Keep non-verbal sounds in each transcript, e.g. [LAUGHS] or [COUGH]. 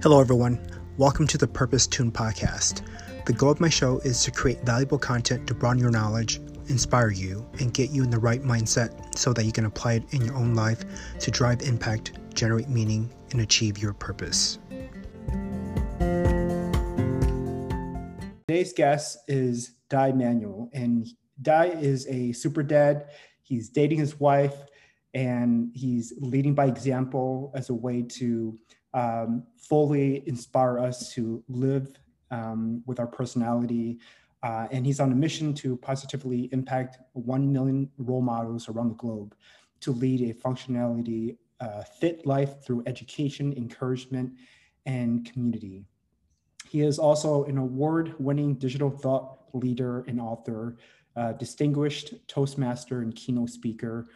Hello, everyone. Welcome to the Purpose Tune podcast. The goal of my show is to create valuable content to broaden your knowledge, inspire you, and get you in the right mindset so that you can apply it in your own life to drive impact, generate meaning, and achieve your purpose. Today's guest is Dai Manuel, and Dai is a super dad. He's dating his wife, and he's leading by example as a way to um, fully inspire us to live um, with our personality. Uh, and he's on a mission to positively impact 1 million role models around the globe to lead a functionality uh, fit life through education, encouragement, and community. He is also an award winning digital thought leader and author, uh, distinguished Toastmaster and keynote speaker,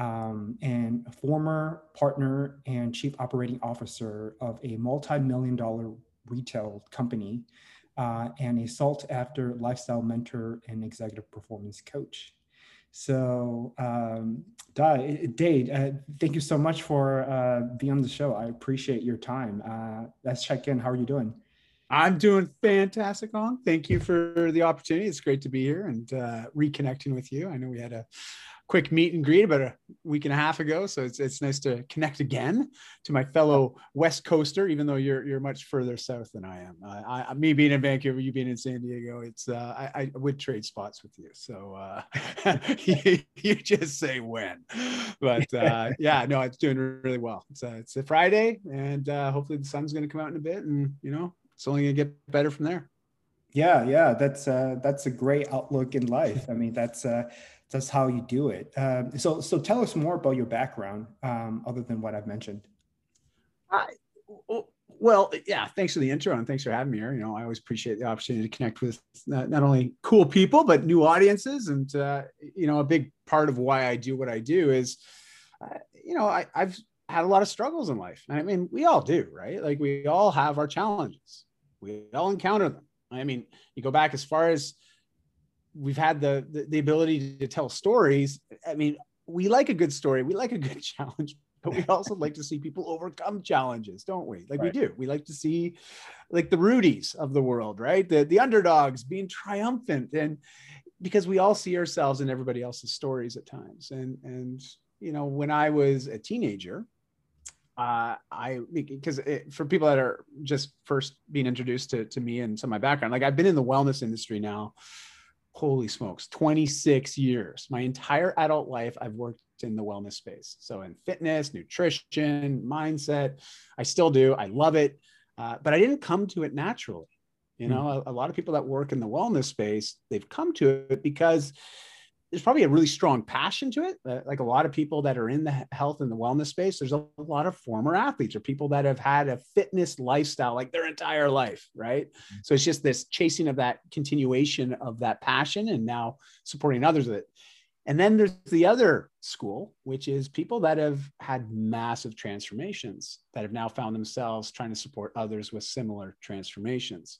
um, and a former partner and chief operating officer of a multi-million dollar retail company uh, and a sought after lifestyle mentor and executive performance coach. So, um, Dai, uh, thank you so much for uh, being on the show. I appreciate your time. Uh, let's check in. How are you doing? I'm doing fantastic, Ong. Thank you for the opportunity. It's great to be here and uh, reconnecting with you. I know we had a quick meet and greet about a week and a half ago. So it's, it's nice to connect again to my fellow West Coaster, even though you're you're much further south than I am. Uh, I, me being in Vancouver, you being in San Diego, it's uh, I, I, would trade spots with you. So uh, you, [LAUGHS] you, just say when, but uh, yeah, no, it's doing really well. It's a, it's a Friday, and uh, hopefully the sun's going to come out in a bit, and you know it's only going to get better from there. Yeah, yeah, that's uh, that's a great outlook in life. I mean, that's uh, that's how you do it. Um, so, so tell us more about your background, um, other than what I've mentioned. I, well, yeah. Thanks for the intro and thanks for having me here. You know, I always appreciate the opportunity to connect with not, not only cool people but new audiences. And uh, you know, a big part of why I do what I do is, uh, you know, I, I've had a lot of struggles in life. I mean, we all do, right? Like we all have our challenges. We all encounter them. I mean, you go back as far as we've had the, the, the ability to tell stories. I mean, we like a good story. We like a good [LAUGHS] challenge, but we also like to see people overcome challenges, don't we? Like right. we do. We like to see like the Rudies of the world, right? The the underdogs being triumphant and because we all see ourselves in everybody else's stories at times. And and you know, when I was a teenager, uh, I because for people that are just first being introduced to, to me and to my background, like I've been in the wellness industry now holy smokes 26 years my entire adult life i've worked in the wellness space so in fitness nutrition mindset i still do i love it uh, but i didn't come to it naturally you hmm. know mm. a, a, lot of people that work in the wellness space they've come to it because there's probably a really strong passion to it. Uh, like a lot of people that are in the health and the wellness space, there's a, a, lot of former athletes or people that have had a fitness lifestyle like their entire life, right? Mm-hmm. So it's just this chasing of that continuation of that passion and now supporting others with it. And then there's the other school, which is people that have had massive transformations that have now found themselves trying to support others with similar transformations.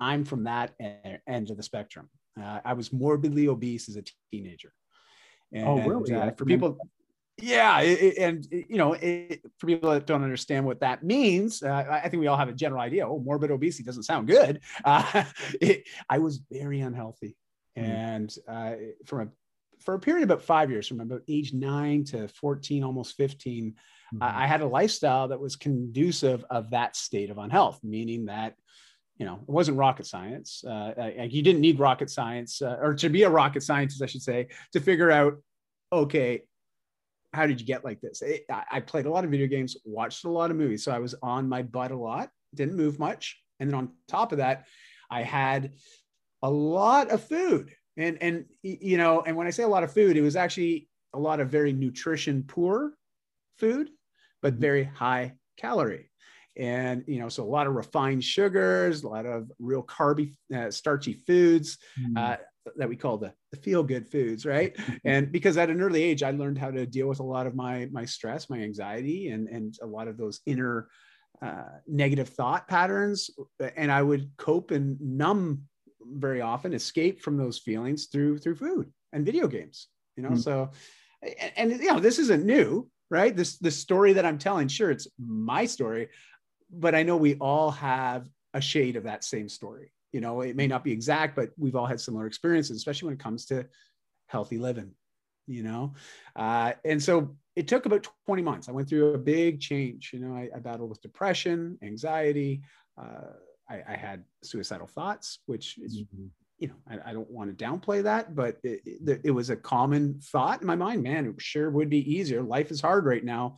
I'm from that end of the spectrum. Uh, I was morbidly obese as a teenager. And, oh, really? Uh, for people, yeah, it, and you know, it, for people that don't understand what that means, uh, I think we all have a general idea. Oh, morbid obesity doesn't sound good. Uh, [LAUGHS] it, I was very unhealthy, mm. and uh, from a for a period of about five years, from about age nine to fourteen, almost fifteen, mm-hmm. I had a lifestyle that was conducive of that state of unhealth, meaning that you know, it wasn't rocket science. Uh, you didn't need rocket science uh, or to be a rocket scientist, I should say, to figure out, okay, how did you get like this? It, I played a lot of video games, watched a lot of movies. So I was on my butt a lot, didn't move much. And then on top of that, I had a lot of food. And, and, you know, and when I say a lot of food, it was actually a lot of very nutrition poor food, but mm-hmm. very high calorie and you know so a lot of refined sugars a lot of real carby uh, starchy foods mm. uh, that we call the, the feel good foods right [LAUGHS] and because at an early age i learned how to deal with a lot of my my stress my anxiety and and a lot of those inner uh, negative thought patterns and i would cope and numb very often escape from those feelings through through food and video games you know mm. so and, and you know this isn't new right this the story that i'm telling sure it's my story but I know we all have a shade of that same story. You know, it may not be exact, but we've all had similar experiences, especially when it comes to healthy living. You know, uh, and so it took about 20 months. I went through a big change. You know, I, I battled with depression, anxiety. Uh, I, I, had suicidal thoughts, which is, mm-hmm. you know, I, I, don't want to downplay that, but it, it, it, was a common thought in my mind. Man, it sure would be easier. Life is hard right now.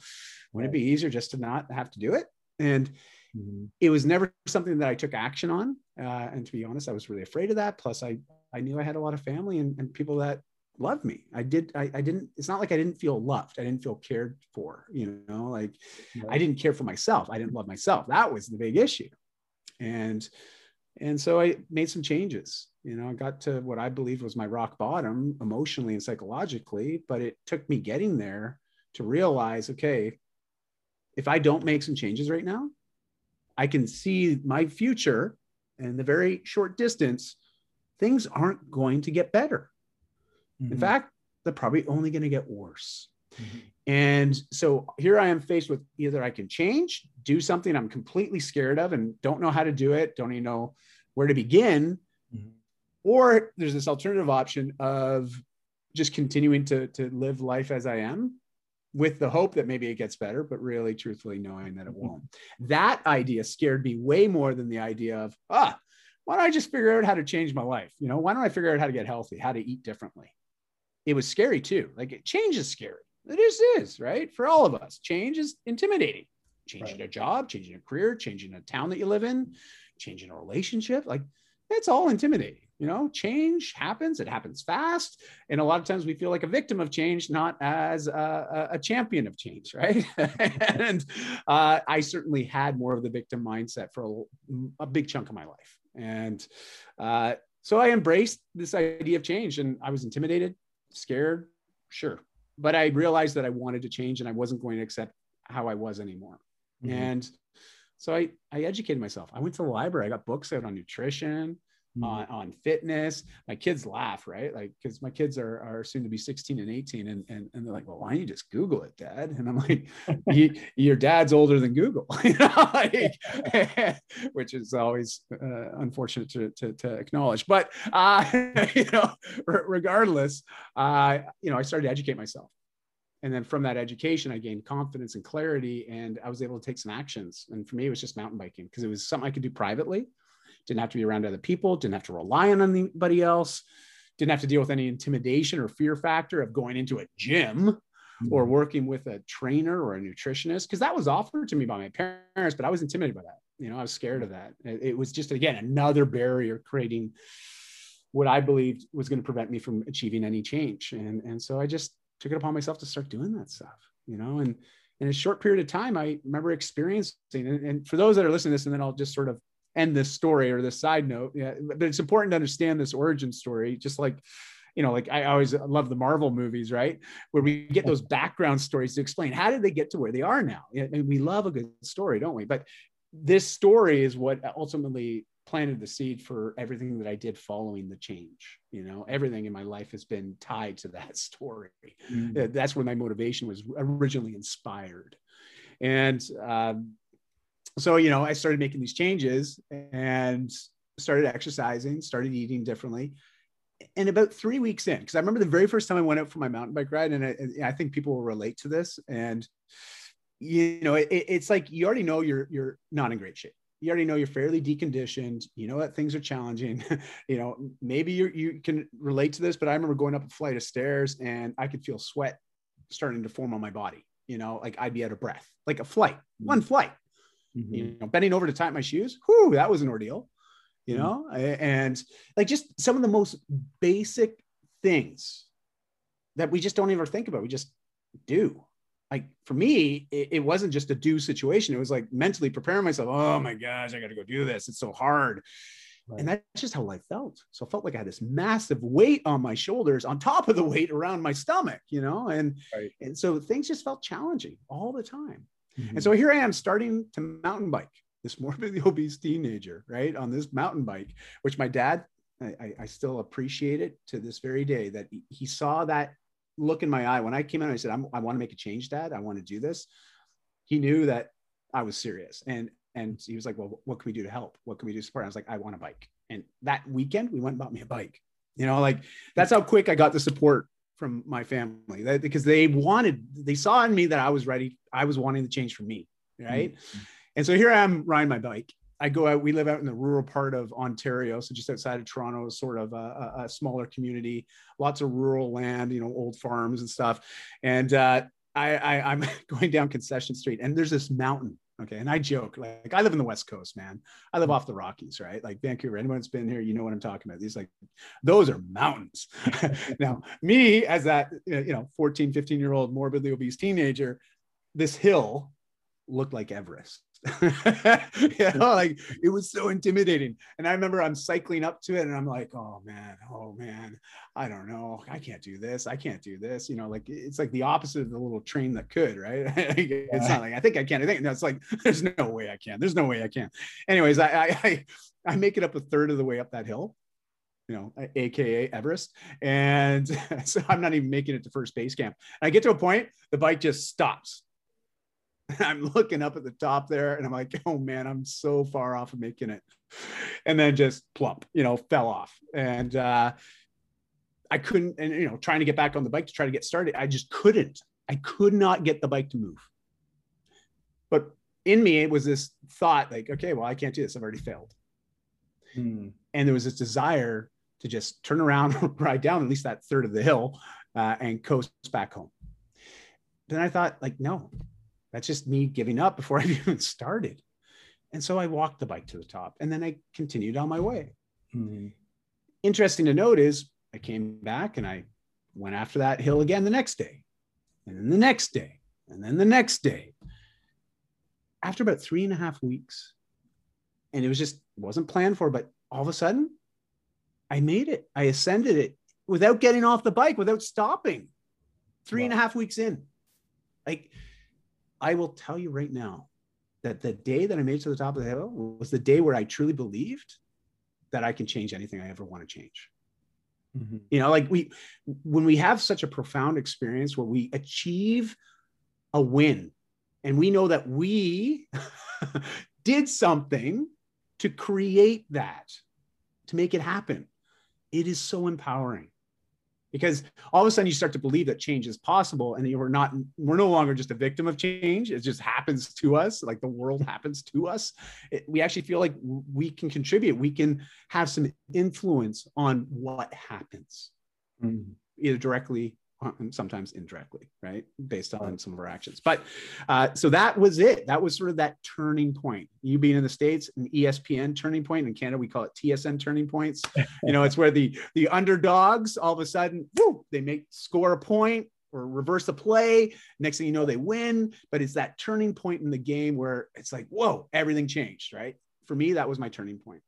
Wouldn't it be easier just to not have to do it? And mm-hmm. it was never something that I took action on. Uh, and to be honest, I was really afraid of that. Plus, I I knew I had a lot of family and, and people that loved me. I did. I, I didn't. It's not like I didn't feel loved. I didn't feel cared for. You know, like I didn't care for myself. I didn't love myself. That was the big issue. And and so I made some changes. You know, I got to what I believed was my rock bottom emotionally and psychologically, but it took me getting there to realize, okay, if I don't make some changes right now, I can see my future in the very short distance, things aren't going to get better. Mm-hmm. In fact, they're probably only going to get worse. Mm-hmm. And so here I am faced with either I can change, do something I'm completely scared of and don't know how to do it, don't even know where to begin, mm-hmm. or there's this alternative option of just continuing to, to live life as I am with the hope that maybe it gets better, but really truthfully knowing that it mm-hmm. won't. That idea scared me way more than the idea of, ah, why don't I just figure out how to change my life? You know, why don't I figure out how to get healthy, how to eat differently? It was scary too. Like change is scary. It is, is right for all of us. Change is intimidating. Changing right. a job, changing a career, changing a town that you live in, changing a relationship. Like it's all intimidating you know? Change happens it happens fast and a lot of times we feel like a victim of change not as a, a champion of change right? [LAUGHS] And uh, i certainly had more of the victim mindset for a, a big chunk of my life. And uh, so i embraced this idea of change and i was intimidated scared sure. But i realized that i wanted to change and i wasn't going to accept how i was anymore. Mm-hmm. and so I, I educated myself. I went to the library. I got books out on nutrition, mm. on, on fitness. My kids laugh, right? Like, because my kids are, are soon to be 16 and 18. And, and, and they're like, well, why don't you just Google it, dad? And I'm like, [LAUGHS] your dad's older than Google, [LAUGHS] you know, like, [LAUGHS] which is always uh, unfortunate to, to, to, acknowledge. But, uh, you know, regardless, uh, you know, I started to educate myself and then from that education i gained confidence and clarity and i was able to take some actions and for me it was just mountain biking because it was something i could do privately didn't have to be around other people, didn't have to rely on anybody else, didn't have to deal with any intimidation or fear factor of going into a gym or mm-hmm. working with a trainer or a nutritionist because that was offered to me by my parents, but I was intimidated by that. You know, I was scared of that. It was just again another barrier creating what I believed was going to prevent me from achieving any change. And and so I just took it upon myself to start doing that stuff. You know, and in a short period of time, I remember experiencing. And, and for those that are listening to this, and then I'll just sort of end this story or this side note. Yeah, but it's important to understand this origin story, just like you know, like I always love the Marvel movies, right? Where we get those background stories to explain how did they get to where they are now. And we love a good story, don't we? But this story is what ultimately planted the seed for everything that I did following the change. You know, everything in my life has been tied to that [LAUGHS] story. Mm-hmm. That's where my motivation was originally inspired. And um, so you know i started making these changes and started exercising started eating differently and about three weeks in because i remember the very first time i went out for my mountain bike ride and I, I think people will relate to this and you know it, it's like you already know you're you're not in great shape you already know you're fairly deconditioned you know that things are challenging [LAUGHS] you know maybe you you can relate to this but i remember going up a flight of stairs and i could feel sweat starting to form on my body you know like i'd be out of breath like a flight one flight mm-hmm. you know, bending over to tie my shoes. Whew, that was an ordeal, you mm-hmm. know, and like just some of the most basic things that we just don't ever think about. We just do. Like for me, it, it wasn't just a do situation. It was like mentally preparing myself. Oh my gosh, I got to go do this. It's so hard. Right. And that's just how life felt. So I felt like I had this massive weight on my shoulders on top of the weight around my stomach, you know, and right. and so things just felt challenging all the time. Mm-hmm. And so here I am starting to mountain bike, this [LAUGHS] morbidly obese teenager, right? On this mountain bike, which my dad, I, I still appreciate it to this very day that he, he saw that look in my eye. When I came out, I said, i want to make a change, dad. I want to do this. He knew that I was serious. And and he was like, well, what can we do to help? What can we do to support? I was like, I want a bike. And that weekend we went and bought me a bike. You know, like that's how quick I got the support from my family that, because they wanted, they saw in me that I was ready. I was wanting the change for me. Right. Mm-hmm. And so here I am riding my bike. I go out, we live out in the rural part of Ontario. So just outside of Toronto is sort of a, a, smaller community, lots of rural land, you know, old farms and stuff. And uh, I, I, [LAUGHS] I'm going down Concession Street and there's this mountain Okay. And I joke, like, I live in the West Coast, man. I live off the Rockies, right? Like Vancouver. Anyone that's been here, you know what I'm talking about. These, like, those are mountains. [LAUGHS] now, me as that, you know, 14, 15 year old morbidly obese teenager, this hill looked like Everest. [LAUGHS] you [LAUGHS] know, like it was so intimidating. And I remember I'm cycling up to it and I'm like, oh man, oh man, I don't know. I can't do this. I can't do this. You know, like it's like the opposite of the little train that could, right? [LAUGHS] it's not like I think I can. I think no, like there's no way I can. There's no way I can. Anyways, I I I make it up a third of the way up that hill you know, AKA Everest. And so I'm not even making it to first base camp. And I get to a point, the bike just stops. [LAUGHS] I'm looking up at the top there and I'm like, oh man, I'm so far off of making it. And then just plump, you know, fell off. And uh, I couldn't, and you know, trying to get back on the bike to try to get started, I just couldn't. I could not get the bike to move. But in me, it was this thought like, okay, well, I can't do this. I've already failed. Hmm. And there was this desire to just turn around, [LAUGHS] ride down at least that third of the hill uh, and coast back home. Then I thought, like, no, that's just me giving up before [LAUGHS] I've even started. And so I walked the bike to the top and then I continued on my way. Mm-hmm. Interesting to note is I came back and I went after that hill again the next day, and then the next day, and then the next day. After about three and a half weeks, and it was just wasn't planned for, but all of a sudden, I made it. I ascended it without getting off the bike, without stopping. Three wow. and a half weeks in. Like I will tell you right now that the day that I made it to the top of the hill was the day where I truly believed that I can change anything I ever want to change. Mm-hmm. You know, like we, when we have such a profound experience where we achieve a win and we know that we [LAUGHS] did something to create that, to make it happen, it is so empowering because all of a sudden you start to believe that change is possible and we're not we're no longer just a victim of change. It just happens to us like the world happens to us. It, we actually feel like we can contribute. We can have some influence on what happens mm-hmm. either directly [LAUGHS] sometimes indirectly, right? Based on some of our actions. But uh, so that was it. That was sort of that turning point. You being in the States, an ESPN turning point. In Canada, we call it TSN turning points. [LAUGHS] you know, it's where the the underdogs all of a sudden, whoo, they make score a point or reverse a play. Next thing you know, they win. But it's that turning point in the game where it's like, whoa, everything changed, right? For me, that was my turning point.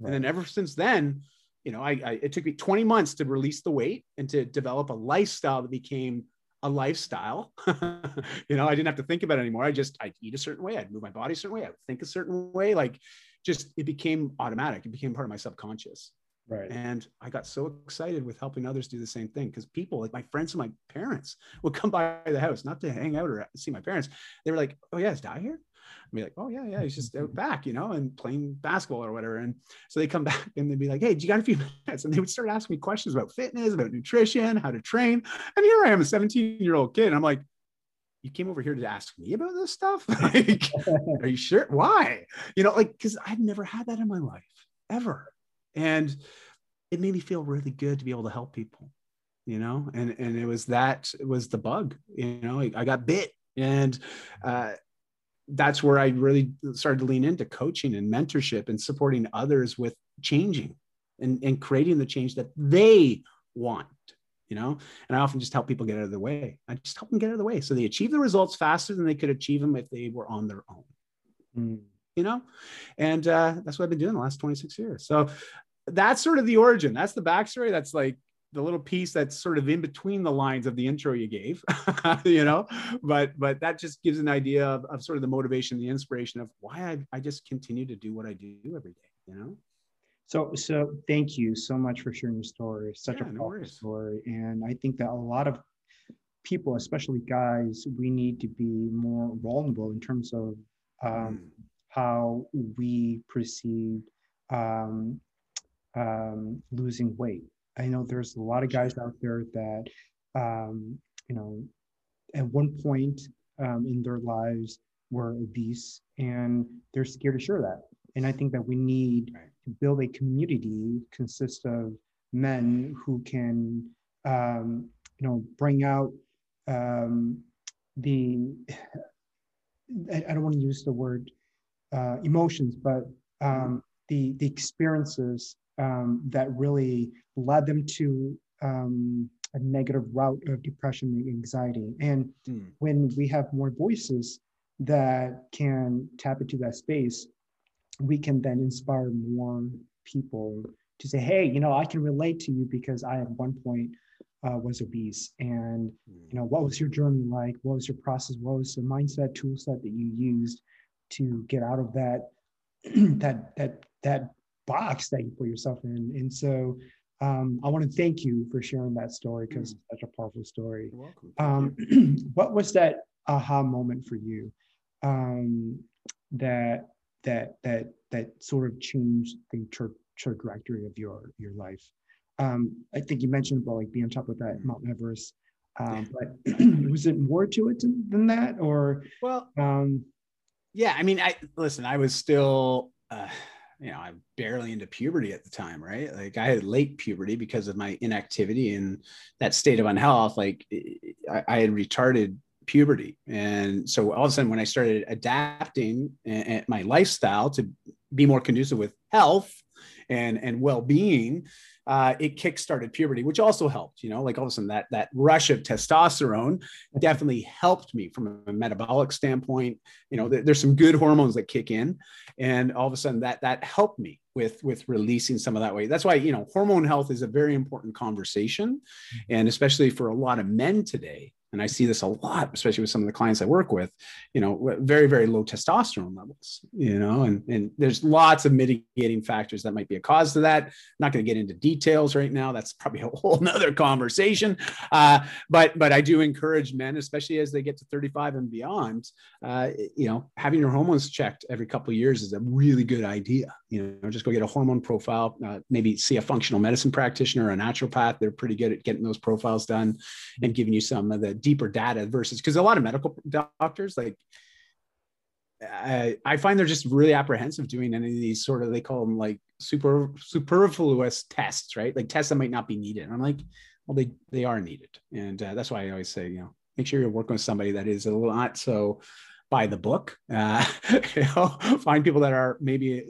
Right. And then ever since then, you know, I, I, it took me 20 months to release the weight and to develop a lifestyle that became a lifestyle. [LAUGHS] you know, I didn't have to think about it anymore. I just I'd eat a certain way, I'd move my body a certain way, I would think a certain way. Like just it became automatic. It became part of my subconscious. Right. And I got so excited with helping others do the same thing because people, like my friends and my parents, would come by the house, not to hang out or see my parents. They were like, "Oh yeah, is Dai here?" and be like, oh yeah, yeah, he's just out back, you know, and playing basketball or whatever. And so they come [LAUGHS] back and they'd be like, hey, do you got a few [LAUGHS] minutes? And they would start asking me questions about fitness, about nutrition, how to train. And here I am, a 17 year old kid. And I'm like, you came over here to ask me about this stuff? [LAUGHS] like, are you sure? Why? You know, like, because I've never had that in my life ever. And it made me feel really good to be able to help people, you know, and, and it was that it was the bug, you know, I got bit and uh, that's where I really started to lean into coaching and mentorship and supporting others with changing and, and creating the change that they want, you know? And I often just help people get out of the way. I just help them get out of the way. So they achieve the results faster than they could achieve them if they were on their own, mm. You know? And uh, that's what I've been doing the last 26 years. So that's sort of the origin. That's the backstory. That's like the little piece that's sort of in between the lines of the intro you gave [LAUGHS] you know but but that just gives an idea of, of sort of the motivation the inspiration of why I, I just continue to do what i do every day you know so so thank you so much for sharing your story such yeah, a powerful no story and i think that a lot of people especially guys we need to be more vulnerable in terms of um, mm. How we perceive um, um, losing weight. I know there's a lot of guys out there that, um, you know, at one point um, in their lives were obese and they're scared to share that. And I think that we need to build a community consist of men who can, um, you know, bring out um, the, [SIGHS] I, don't want to use the word uh, emotions, but um, the, the experiences um, that really led them to um, a negative route of depression and anxiety. And mm. when we have more voices that can tap into that space, we can then inspire more people to say, hey, you know, I can relate to you because I at one point uh, was obese. And, you know, what was your journey like? What was your process? What was the mindset tool set that you used to get out of that, [CLEARS THROAT] that, that, that box that you put yourself in? And so um, I want to thank you for sharing that story because mm. it's such a powerful story. You're welcome. Um, [CLEARS THROAT] what was that aha moment for you um, that that that that sort of changed the tra- trajectory of your your life? Um, I think you mentioned about like being on top of that Mount Everest, um, but [CLEARS THROAT] was it more to it than that, or well? Yeah, I mean, I listen. I was still. Uh, you know, I'm barely into puberty at the time, right? Like I had late puberty because of my inactivity and that state of unhealth. Like eh, I, I had retarded puberty. And so all of a sudden, when I started adapting eh, eh, my lifestyle to be more conducive with health and, and well-being, uh, it kickstarted puberty, which also helped. You know, like all of a sudden that that rush of testosterone definitely helped me from a metabolic standpoint. You know, th- there's some good hormones that kick in, and all of a sudden that that helped me with with releasing some of that weight. That's why you know hormone health is a very important conversation, mm-hmm. and especially for a lot of men today and I see this a lot, especially with some of the clients I work with, you know, very, very low testosterone levels, you know, and, and there's lots of mitigating factors that might be a cause to that. I'm not going to get into details right now. That's probably a [LAUGHS] whole nother conversation. Uh, but, but I do encourage men, especially as they get to 35 and beyond, uh, you know, having your hormones checked every couple of years is a really good idea. You know, just go get a hormone profile, uh, maybe see a functional medicine practitioner or a naturopath. They're pretty good at getting those profiles done and giving you some of the deeper data versus because a lot of medical doctors like I, I find they're just really apprehensive doing any of these sort of they call them like super superfluous tests right? Like tests that might not be needed. And i'm like well they they are needed. And uh, that's why i always say you know make sure you're working with somebody that is a little not so by the book uh, [LAUGHS] you know find people that are maybe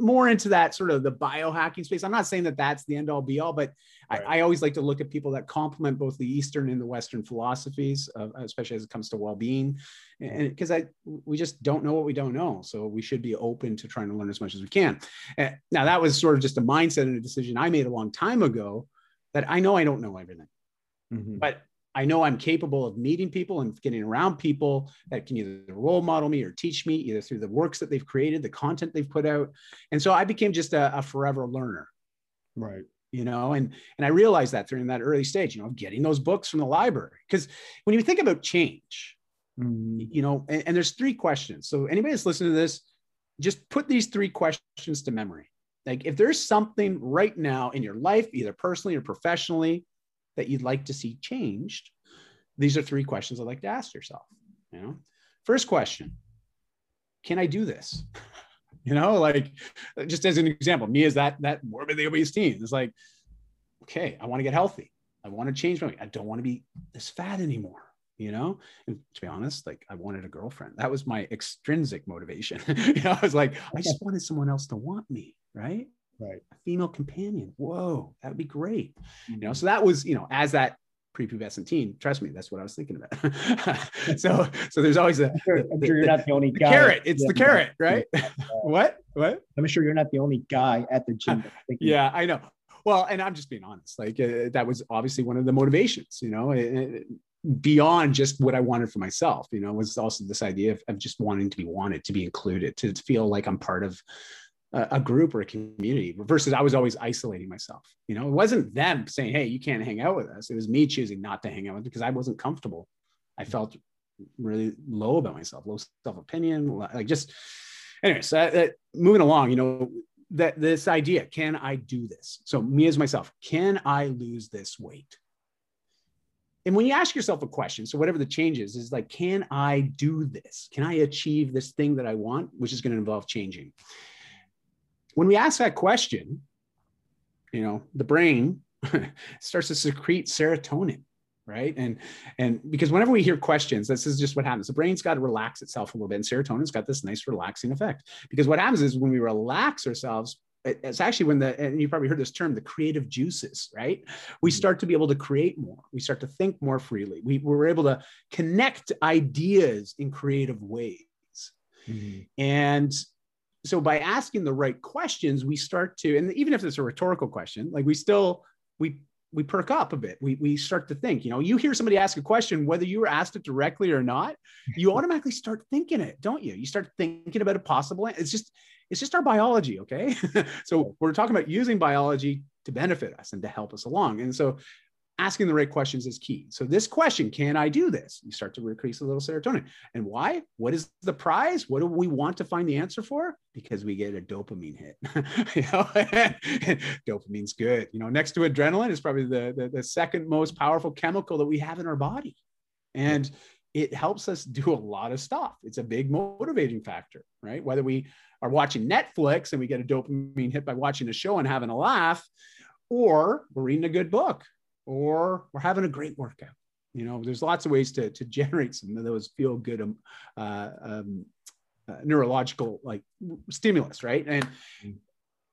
more into that sort of the biohacking space. I'm not saying that that's the end all be all, but right. I, I, always like to look at people that complement both the Eastern and the Western philosophies, of, especially as it comes to well-being, and because I we just don't know what we don't know, so we should be open to trying to learn as much as we can. And now that was sort of just a mindset and a decision I made a long time ago that I know I don't know everything, mm-hmm. but I know I'm capable of meeting people and getting around people that can either role model me or teach me, either through the works that they've created, the content they've put out. And so I became just a, a forever learner. Right. You know, and and I realized that during that early stage, you know, getting those books from the library. Because when you think about change, mm. you know, and, and there's three questions. So anybody that's listening to this, just put these three questions to memory. Like if there's something right now in your life, either personally or professionally, that you'd like to see changed, these are three questions I'd like to ask yourself. You know, first question, can I do this? [LAUGHS] you know, like just as an example, me as that that morbidly obese teen. It's like, okay, I want to get healthy. I want to change my. I don't want to be this fat anymore. You know, and to be honest, like I wanted a girlfriend. That was my extrinsic motivation. [LAUGHS] you know, I was like, I just wanted someone else to want me, right? Right. A female companion. Whoa that would be great. Mm-hmm. you know mm-hmm. so that was you know as that prepubescent teen trust me that's what i was thinking about. [LAUGHS] So so there's always a I'm sure, I'm sure you're not the only [LAUGHS] guy carrot it's the carrot [LAUGHS] right? What? What? I'm sure you're not the only guy at the gym. Yeah i know. Well and i'm just being honest like uh, that was obviously one of the motivations you know it, it, beyond just what I wanted for myself, you know, was also this idea of, of, just wanting to be wanted, to be included, to feel like I'm part of a, group or a community versus I was always isolating myself. You know, it wasn't them saying, Hey, you can't hang out with us. It was me choosing not to hang out with because I wasn't comfortable. I felt really low about myself, low self opinion, like just, anyways, uh, uh, moving along, you know, that this idea, can I do this? So me as myself, can I lose this weight? And when you ask yourself a question, so whatever the change is, is like, can I do this? Can I achieve this thing that I want, which is going to involve changing? When we ask that question, you know, the brain [LAUGHS] starts to secrete serotonin right? And and because whenever we hear questions this is just what happens. The brain's got to relax itself a little bit and serotonin's got this nice relaxing effect. Because what happens is when we relax ourselves it's actually when the and you probably heard this term the creative juices right? We mm-hmm. start to be able to create more. We start to think more freely. We, we're able to connect ideas in creative ways. Mm-hmm. and so by asking the right questions we start to and even if it's a rhetorical question like we still we we perk up a bit. We, we start to think, you know, you hear somebody ask a question, whether you were asked it directly or not, you [LAUGHS] automatically start thinking it, don't you? You start thinking about a possible, it's just, it's just our biology. Okay. [LAUGHS] so we're talking about using biology to benefit us and to help us along. And so asking the right questions is key. So this question, can I do this? You start to increase a little serotonin. And why? What is the prize? What do we want to find the answer for? Because we get a dopamine hit. [LAUGHS] you know, [LAUGHS] dopamine's good. You know, next to adrenaline is probably the, the, the second most powerful chemical that we have in our body. And it helps us do a lot of stuff. It's a big motivating factor, right? Whether we are watching Netflix and we get a dopamine hit by watching a show and having a laugh, or we're reading a good book or we're having a great workout. You know, there's lots of ways to, to [LAUGHS] generate some of those feel good um, uh, um, uh, neurological like stimulus, right? And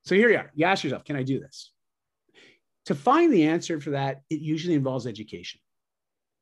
so here you are. You ask yourself, can I do this? To find the answer for that, it usually involves education.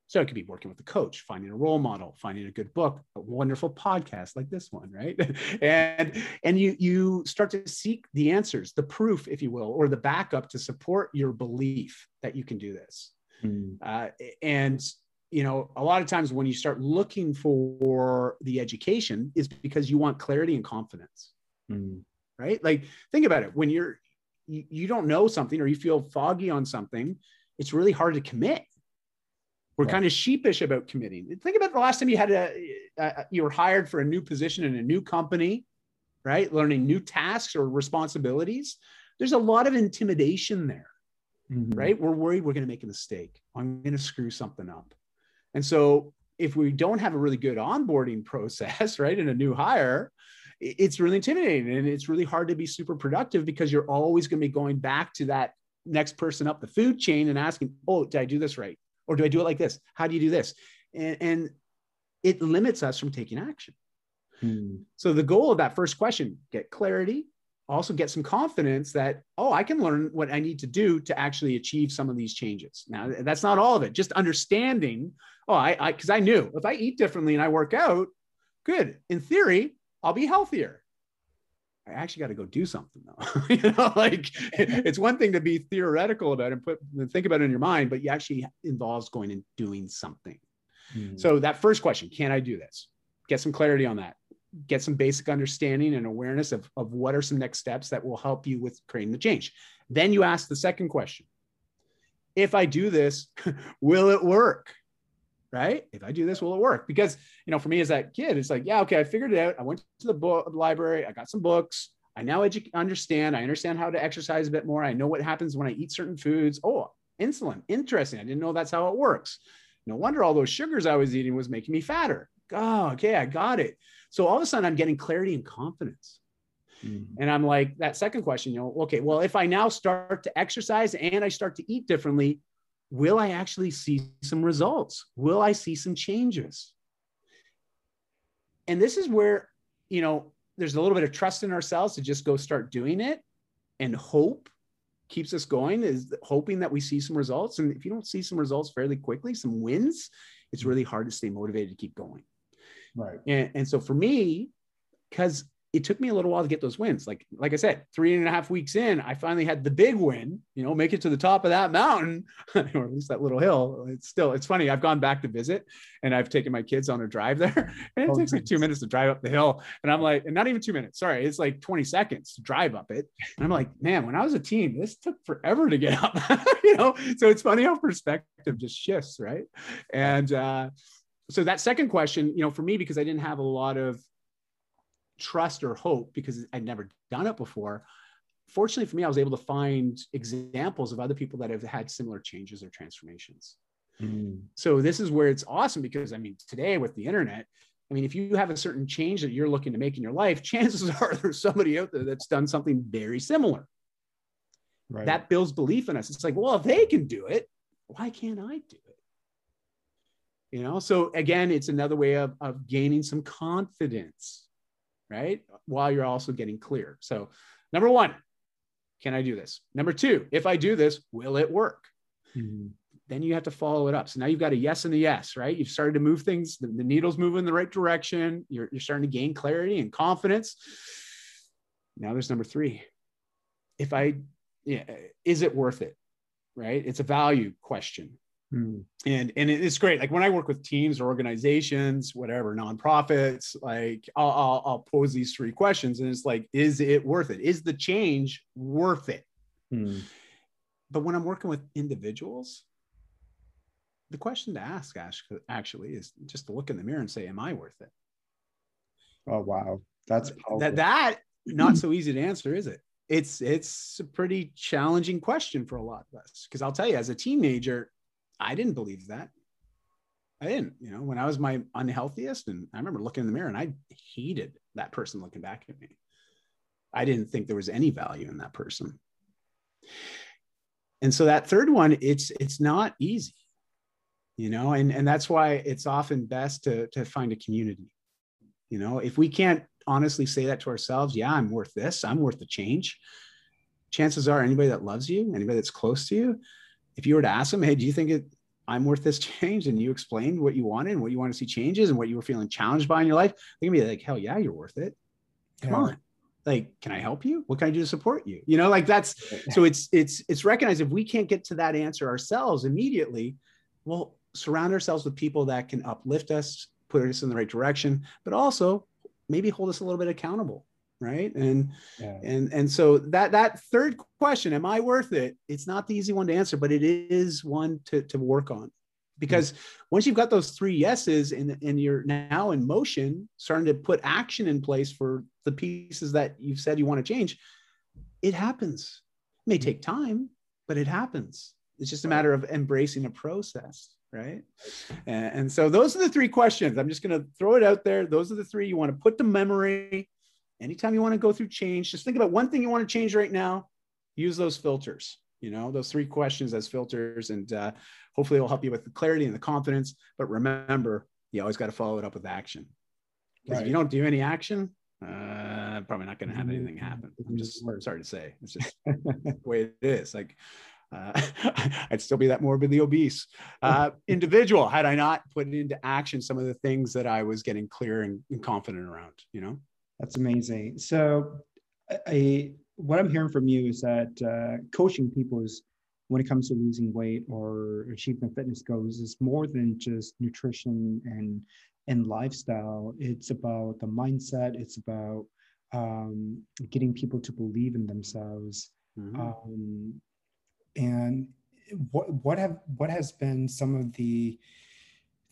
So it could be working with a coach, finding a role model, finding a good book, a wonderful podcast like this one, right? [LAUGHS] and and you you start to seek the answers, the proof, if you will, or the backup to support your belief that you can do this. Mm. Uh, and you know, a lot of times when you start looking for the education, is because you want clarity and confidence, mm. right? Like think about it. When you're you, you don't know something or you feel foggy on something, it's really hard to commit we're right. kind of sheepish about committing. Think about the last time you had a, a, you were hired for a new position in a new company, right? Learning new tasks or responsibilities. There's a lot of intimidation there, mm-hmm. right? We're worried we're going to make a mistake. I'm going to screw something up. And so if we don't have a really good onboarding [LAUGHS] process, right, in a new hire, it's really intimidating and it's really hard to be super productive because you're always going to be going back to that next person up the food chain and asking, "Oh, did I do this right?" Or do I do it like this? How do you do this? And, and it limits us from taking action. Hmm. So the goal of that first question, get clarity, also get some confidence that, oh, I can learn what I need to do to actually achieve some of these changes. Now, that's not all of it, just understanding, oh, I, I, cause I knew if I eat differently and I work out, good. In theory, I'll be healthier. I actually got to go do something though. [LAUGHS] you know, like [LAUGHS] it's one thing to be theoretical about and put and think about it in your mind, but you actually involves going and doing something. Mm. So that first question, can I do this? Get some clarity on that. Get some basic understanding and awareness of, of what are some next steps that will help you with creating the change. Then you ask the second question. If I do this, [LAUGHS] will it work? Right? If I do this, will it work? Because, you know, for me as that kid, it's like, yeah, okay, I figured it out. I went to the book library, I got some books. I now edu- understand. I understand how to exercise a bit more. I know what happens when I eat certain foods. Oh, insulin, interesting. I didn't know that's how it works. No wonder all those sugars I was eating was making me fatter. Oh, okay, I got it. So all of a sudden, I'm getting clarity and confidence. Mm-hmm. And I'm like, that second question, you know, okay, well, if I now start to exercise and I start to eat differently, will I actually see some results? Will I see some changes? And this is where, you know, there's a little bit of trust in ourselves to just go start doing it and hope keeps us going is hoping that we see some results. And if you don't see some results fairly quickly, some wins, it's really hard to stay motivated to keep going. Right. And, and so for me, because it took me a little while to get those wins. Like, like I said, three and a half weeks in, I finally had the big win, you know, make it to the top of that mountain, [LAUGHS] or at least that little hill. It's still, it's funny. I've gone back to visit and I've taken my kids on a drive [LAUGHS] there and it oh, takes like two minutes to drive up the hill. And I'm like, and not even two minutes, sorry, it's like 20 seconds to drive up it. And I'm like, man, when I was a teen, this took forever to get [LAUGHS] up, you know? So it's funny how perspective just shifts. Right. And, uh, so that second question, you know, for me, because I didn't have a lot of trust or hope because I'd never done it before. Fortunately for me, I was able to find examples of other people that have had similar changes or transformations. Mm. So this is where it's awesome because I mean, today with the internet, I mean, if you have a certain change that you're looking to make in your life, [LAUGHS] chances are there's somebody out there that's done something very similar. Right. That builds belief in us. It's like, well, if they can do it, why can't I do it? You know, so again, it's another way of, of gaining some confidence, right? While you're also getting clear. So, number one, can I do this? Number two, if I do this, will it work? Mm-hmm then you have to follow it up. So now you've got a yes and a yes, right? You've started to move things, the, the needle's moving in the right direction. You're, you're starting to gain clarity and confidence. Now there's number three. If I, yeah, is it worth it? Right? It's a value question. Hmm. And and it's great. Like when I work with teams or organizations, whatever, nonprofits, like I'll, I'll, I'll pose these three questions, and it's like, is it worth it? Is the change worth it? Hmm. But when I'm working with individuals, the question to ask actually is just to look in the mirror and say, "Am I worth it?" Oh wow, that's powerful. that that not [CLEARS THROAT] so easy to answer, is it? It's it's a pretty challenging question for a lot of us because I'll tell you, as a teenager, I didn't believe that. I didn't, you know, when I was my unhealthiest, and I remember looking in the mirror and I hated that person looking back at me. I didn't think there was any value in that person. And so that third one, it's it's not easy you know and and that's why it's often best to to find a community you know if we can't honestly say that to ourselves yeah i'm worth this i'm worth the change chances are anybody that loves you anybody that's close to you if you were to ask them hey do you think it, i'm worth this change? and you explained what you wanted and what you want to see changes and what you were feeling challenged by in your life they're gonna be like hell yeah you're worth it. Come yeah. on. Like can i help you? What can i do to support you? You know like that's so it's it's it's recognized if we can't get to that answer ourselves immediately well surround ourselves with people that can uplift us, put us in the right direction, but also maybe hold us a little bit accountable right and yeah. and and so that that third question am i worth it it's not the easy one to answer but it is one to to work on because once you've got those three yeses and, and you're now in motion starting to put action in place for the pieces that you've said you want to change it happens it may mm-hmm. take time but it happens it's just a matter of embracing a process right? And, and so those are the three questions. I'm just going to throw it out there. Those are the three you want to put to memory. Anytime you want to go through change, just think about one thing you want to change right now. Use those filters. You know those three questions as filters, and uh, hopefully it'll help you with the clarity and the confidence. But remember, you always got to follow it up with action. Because right. if you don't do any action, uh, probably not going to have anything happen. I'm just sorry to say. It's just [LAUGHS] the way it is. Like uh, [LAUGHS] I'd still be that morbidly obese uh, individual had I not put into action some of the things that I was getting clear and, and confident around. You know, that's amazing. So, I what I'm hearing from you is that uh, coaching people is when it comes to losing weight or achieving fitness goals is more than just nutrition and and lifestyle. It's about the mindset. It's about um, getting people to believe in themselves. Mm-hmm. Um, and what what have what has been some of the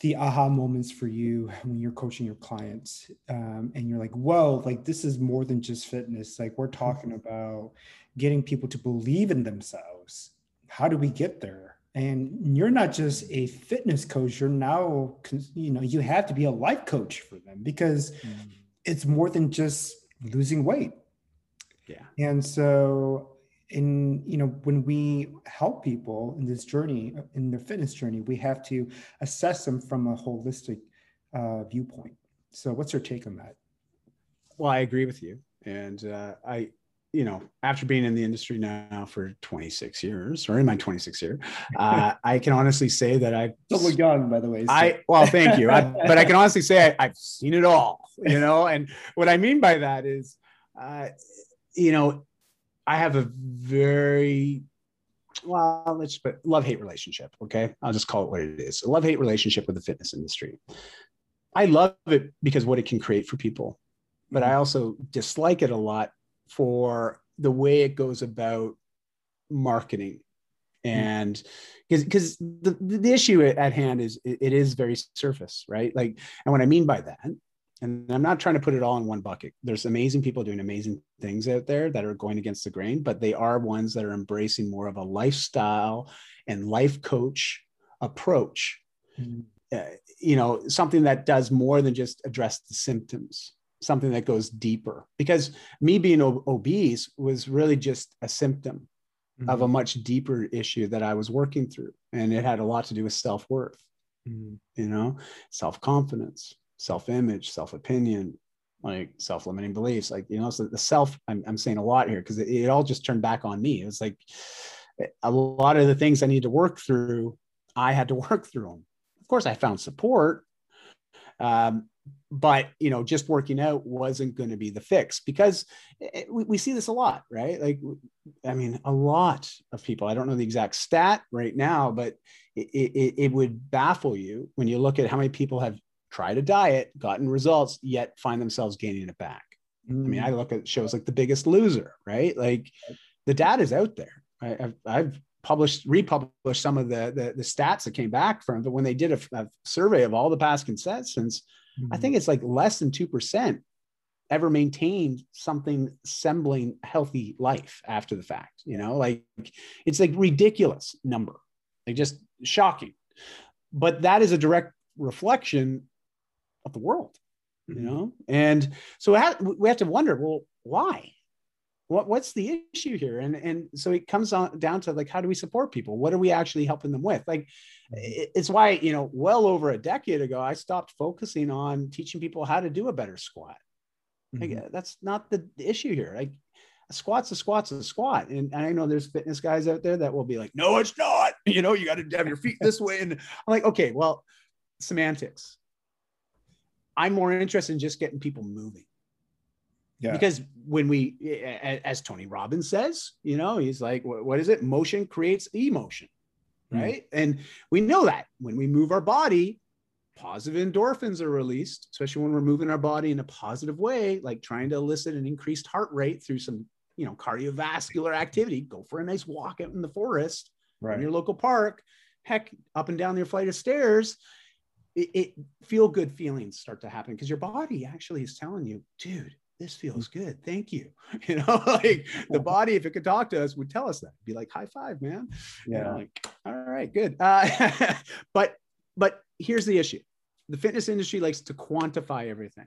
the aha moments for you when you're coaching your clients um, and you're like whoa like this is more than just fitness. Like we're talking mm-hmm. about getting people to believe in themselves. How do we get there? And you're not just a fitness coach you're now you know you have to be a life coach for them because mm. it's more than just losing weight. Yeah. And so in you know when we help people in this journey in their fitness journey we have to assess them from a holistic uh, viewpoint. So what's your take on that? Well i agree with you. And uh, i you know after being in the industry now for 26 years or in my 26th year uh, [LAUGHS] i can honestly say that i've still young by the way so. i well thank you. I, but i can honestly say I, have seen it all you know? And what i mean by that is uh, you know I have a very well, let's put love hate relationship. Okay. I'll just call it what it is a love hate relationship with the fitness industry. I love it because what it can create for people, but I also dislike it a lot for the way it goes about marketing. And because because the, the issue at hand is it, it is very surface, right? Like, and what I mean by that and I'm not trying to put it all in one bucket. There's amazing people doing amazing things out there that are going against the grain, but they are ones that are embracing more of a lifestyle and life coach approach. Mm-hmm. Uh, you know, something that does more than just address the symptoms, something that goes deeper. Because me being obese was really just a symptom mm-hmm. of a much deeper issue that I was working through, and it had a lot to do with self worth. Mm-hmm. You know, self confidence self-image, self-opinion, like self-limiting beliefs. Like, you know, so the self, I'm, I'm saying a lot here because it, it all just turned back on me. It was like a lot of the things I need to work through, I had to [LAUGHS] work through them. Of course, I found support. Um, but you know just working out wasn't going to be the fix because it, we, we see this a lot right like i mean a lot of people i don't know the exact stat right now but it, it, it would baffle you when you look at how many people have tried a diet, gotten results, yet find themselves gaining it back. Mm. I mean, I mm. look at shows like The Biggest Loser, right? Like the data is out there. I, have I've published, republished some of the, the, the stats that came back from, but when they did a, a survey of all the past contestants, mm. I think mm-hmm. it's like less than 2% ever maintained something resembling healthy life after the fact, you know, like it's like ridiculous number, like just shocking. But that is a direct reflection of the world you mm-hmm. know? And so we have to wonder well why? What, what's the issue here? And and so it comes on down to like how do we support people? What are we actually helping them with? Like mm-hmm. it's why you know well over a decade ago i stopped focusing on teaching people how to do a better squat. Like, mm-hmm. that's not the issue here. Like a squat's a squat's a squat. And i know there's fitness guys out there that will be like no it's not. [LAUGHS] You know you got to have your feet this way. And i'm like okay well semantics I'm more interested in just getting people moving. Yeah. Because when we, as Tony Robbins says, you know, he's like, what is it? Motion creates emotion, hmm. right? Mm. And we know that when we move our body, positive endorphins are released, especially when we're moving our body in a positive way, like trying to elicit an increased heart rate through some, you know, cardiovascular activity. Go for a nice walk out in the forest, right. in your local park, heck, up and down your flight of stairs it, it feel good feelings start to happen because your body actually is telling you, dude, this feels good. Thank you. [LAUGHS] You know, [LAUGHS] like the body, if it could talk to us, would tell us that. Be like, high five, man. Yeah. You know, like, all right, good. Uh, [LAUGHS] but but here's the issue: the fitness industry likes to quantify everything.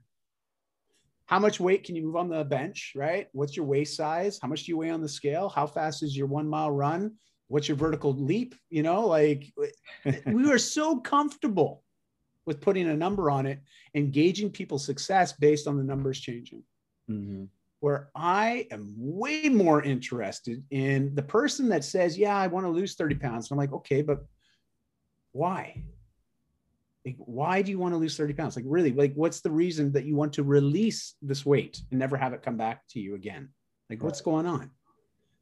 How much weight can you move on the bench? Right? What's your waist size? How much do you weigh on the scale? How fast is your one mile run? What's your vertical leap? You know, like we were so comfortable with putting a number on it, engaging people's success based on the numbers changing. Mm-hmm. Where I am way more interested in the person that says, Yeah, I want to lose 30 pounds. And I'm like, Okay, but why? Like, why do you want to lose 30 pounds? Like, really, like, what's the reason that you want to release this weight and never have it come back to you again? Like, what's going on?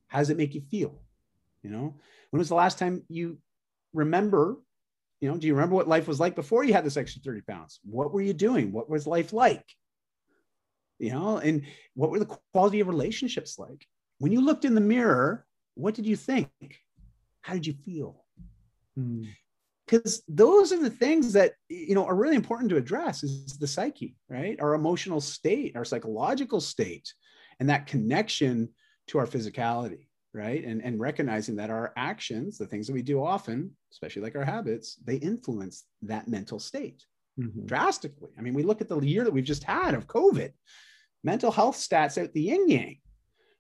How does it make you feel? You know, when was the last time you remember you know, do you remember what life was like before you had this extra 30 pounds? What were you doing? What was life like? You know, and what were the quality of relationships like? When you looked in the mirror, what did you think? How did you feel? Because hmm. those are the things that you know are really important to address is the psyche, right? Our emotional state, our psychological state, and that connection to our physicality right? And and recognizing that our actions the things that we do often especially like our habits they influence that mental state mm-hmm. drastically. I mean we look at the year that we've just had of covid mental health stats out the yin yang.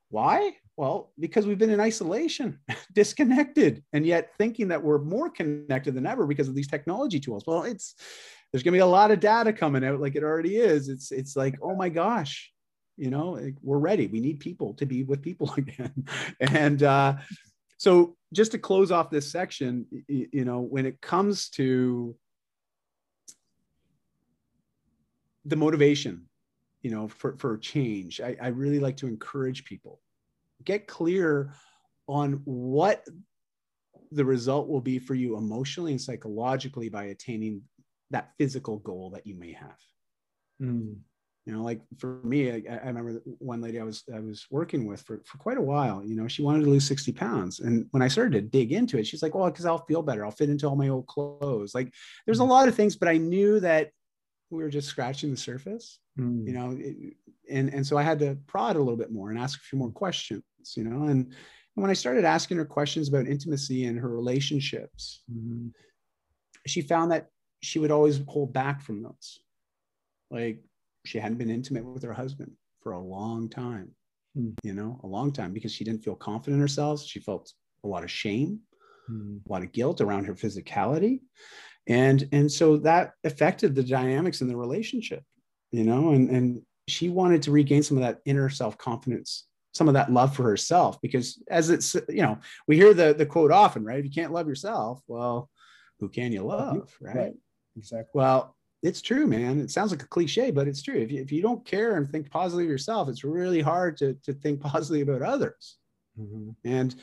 Why? Well because we've been in isolation [LAUGHS] disconnected and yet thinking that we're more connected than ever because of these technology tools. Well it's there's going to be a lot of data coming out like it already is. It's it's like oh my gosh you know we're ready. We need people to be with people [LAUGHS] again. And uh, so just to close off this section you know when it comes to the motivation you know for, for change I, I really like to encourage people get clear on what the result will be for you emotionally and psychologically by attaining that physical goal that you may have. Mm you know like for me I, I, remember one lady i was i was working with for, for quite a while you know she wanted to lose 60 pounds and when i started to dig into it she's like well because i'll feel better i'll fit into all my old clothes like there's a mm-hmm. lot of things but i knew that we were just scratching the surface, Mm. you know, it- and and so I had to prod a little bit more and ask a few more questions, you know, and, and when I started asking her questions about intimacy and her relationships, Mhm. she found that she would always hold back from those. Like she hadn't been intimate with her husband for a long time, Hmm. you know, a long time because she didn't feel confident in herself. She felt a lot of shame, Mm. a lot of guilt around her physicality. And and so that affected the dynamics in the relationship, you know, and and she wanted to regain some of that inner self-confidence, some of that love for herself, because as it's, you know, we hear the the quote often, right? If you can't love yourself, well, who can you love? Right. Right. Exactly. Well, it's true, man. It sounds like a cliche, but it's true. If you, if you don't care and think positively of yourself, it's really hard to, to think [LAUGHS] positively about others. Mhm. And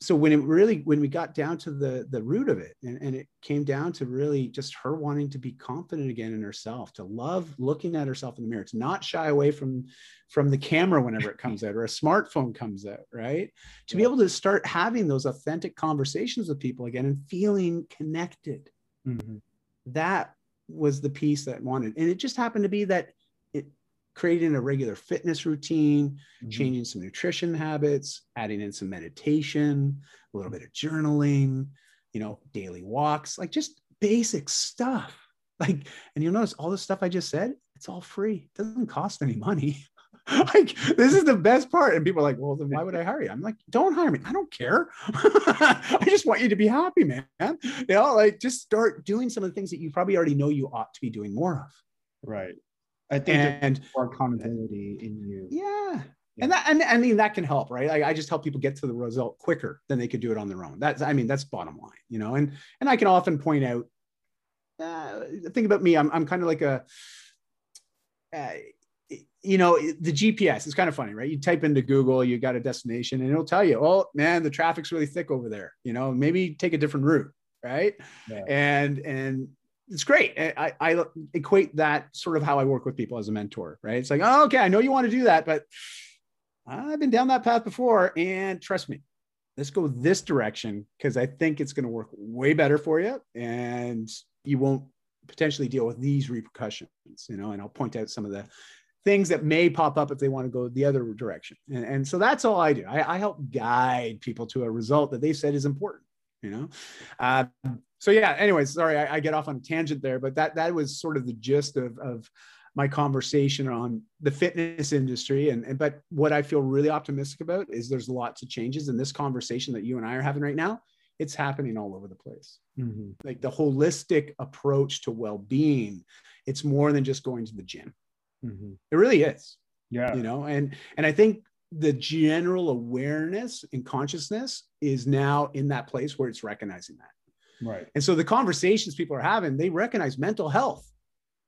so when it really when we got down to the the root of it and, and it came down to really just her wanting to be confident again in herself to love looking at herself in the mirror to not shy away from from the camera whenever it comes out or a smartphone comes out right to be able to start having those authentic conversations with people again and feeling connected Mhm. that was the piece that wanted and it just happened to be that it creating a regular fitness routine Mhm. changing some nutrition habits adding in some meditation a little bit of journaling you know daily walks like just basic stuff. Like and you'll notice all the stuff i just said it's all free. It doesn't cost any money [LAUGHS] [LAUGHS] like this is the best part and people are like well then why would i hire you i'm like don't hire me i don't care [LAUGHS] i just want you to be happy man you know like just start doing some of the things that you probably already know you ought to be doing more of Right. I think and more accountability in you. yeah. Yeah. And that, and I mean, that can help, right? I, I just help people get to the result quicker than they could do it on their own. That's, I mean, that's bottom line, you know, and, and I can often point out, uh, think about me. I'm, I'm kind of like a, uh, you know, the GPS is kind of funny, right? You type into Google, you got a destination and it'll tell you, oh man, the traffic's really thick over there. You know, maybe take a different route. Right. Yeah. And, and it's great. I, I equate that sort of how I work with people as a mentor, right? It's like, oh, okay, I know you want to do that, but I've been down that path before. And trust me, let's go this direction because I think it's going to work way better for you. And you won't potentially deal with these repercussions, you know, and I'll point out some of the things that may pop up if they want to go the other direction. And, and so that's all I do. I, I, help guide people to a result that they said is important, you know? Uh, so yeah, anyways, sorry, I, I, get off on a tangent there, but that, that was sort of the gist of, of my conversation on the fitness industry. And, and, but what I feel really optimistic about is there's lots of changes in this conversation that you and I are having right now. It's happening all over the place. Mm-hmm. Like the holistic approach to well-being. It's more than just going to the gym. Mm-hmm. It really is. Yeah. You know, and and I think the general awareness and consciousness is now in that place where it's recognizing that. Right. And so the conversations people are having, they recognize mental health